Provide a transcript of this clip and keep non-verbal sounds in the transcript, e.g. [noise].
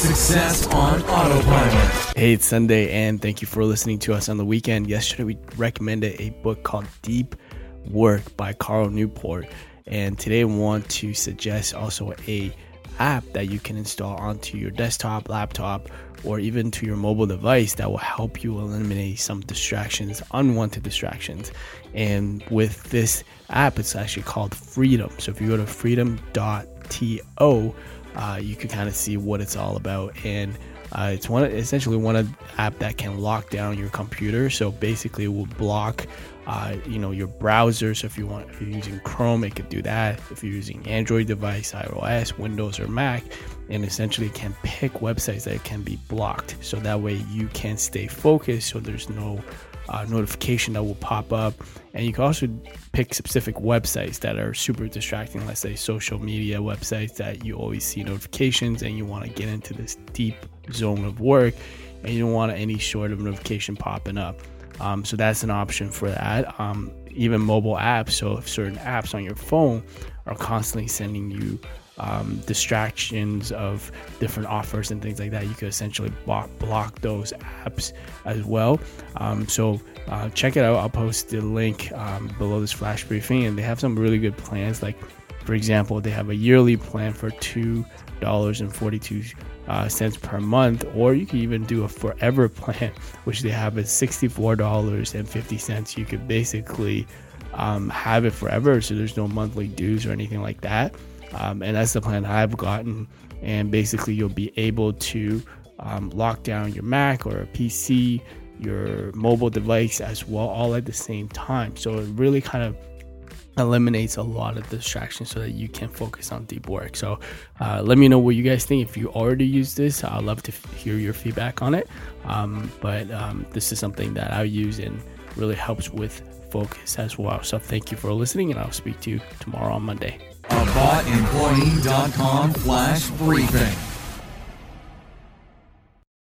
Success on Autopilot. Hey, it's Sunday, and thank you for listening to us on the weekend. Yesterday, we recommended a book called Deep Work by Cal Newport, and today, I want to suggest also a app that you can install onto your desktop, laptop, or even to your mobile device that will help you eliminate some distractions, unwanted distractions. And with this app, it's actually called Freedom. So if you go to freedom.to, uh, you can kind of see what it's all about. And uh, it's one essentially one app that can lock down your computer. So basically, it will block, uh, you know, your browser. So if you want, if you're using Chrome, it could do that. If you're using Android device, iOS, Windows, or Mac, and essentially can pick websites that can be blocked. So that way you can stay focused. So there's no uh, notification that will pop up. And you can also pick specific websites that are super distracting, let's say social media websites that you always see notifications and you want to get into this deep zone of work and you don't want any sort of notification popping up. Um, so that's an option for that. Um, even mobile apps, so if certain apps on your phone are constantly sending you um, distractions of different offers and things like that. You could essentially block, block those apps as well. Um, so uh, check it out. I'll post the link um, below this flash briefing, and they have some really good plans. Like, for example, they have a yearly plan for two dollars and forty-two uh, cents per month, or you can even do a forever [laughs] plan, which they have at sixty-four dollars and fifty cents. You could basically um, have it forever, so there's no monthly dues or anything like that. Um, and that's the plan I've gotten. And basically, you'll be able to um, lock down your Mac or a PC, your mobile device as well, all at the same time. So it really kind of eliminates a lot of distractions so that you can focus on deep work. So uh, let me know what you guys think. If you already use this, I'd love to f- hear your feedback on it. Um, but um, this is something that I use and really helps with focus as well. So thank you for listening, and I'll speak to you tomorrow on Monday. AboutEmployee.com slash briefing.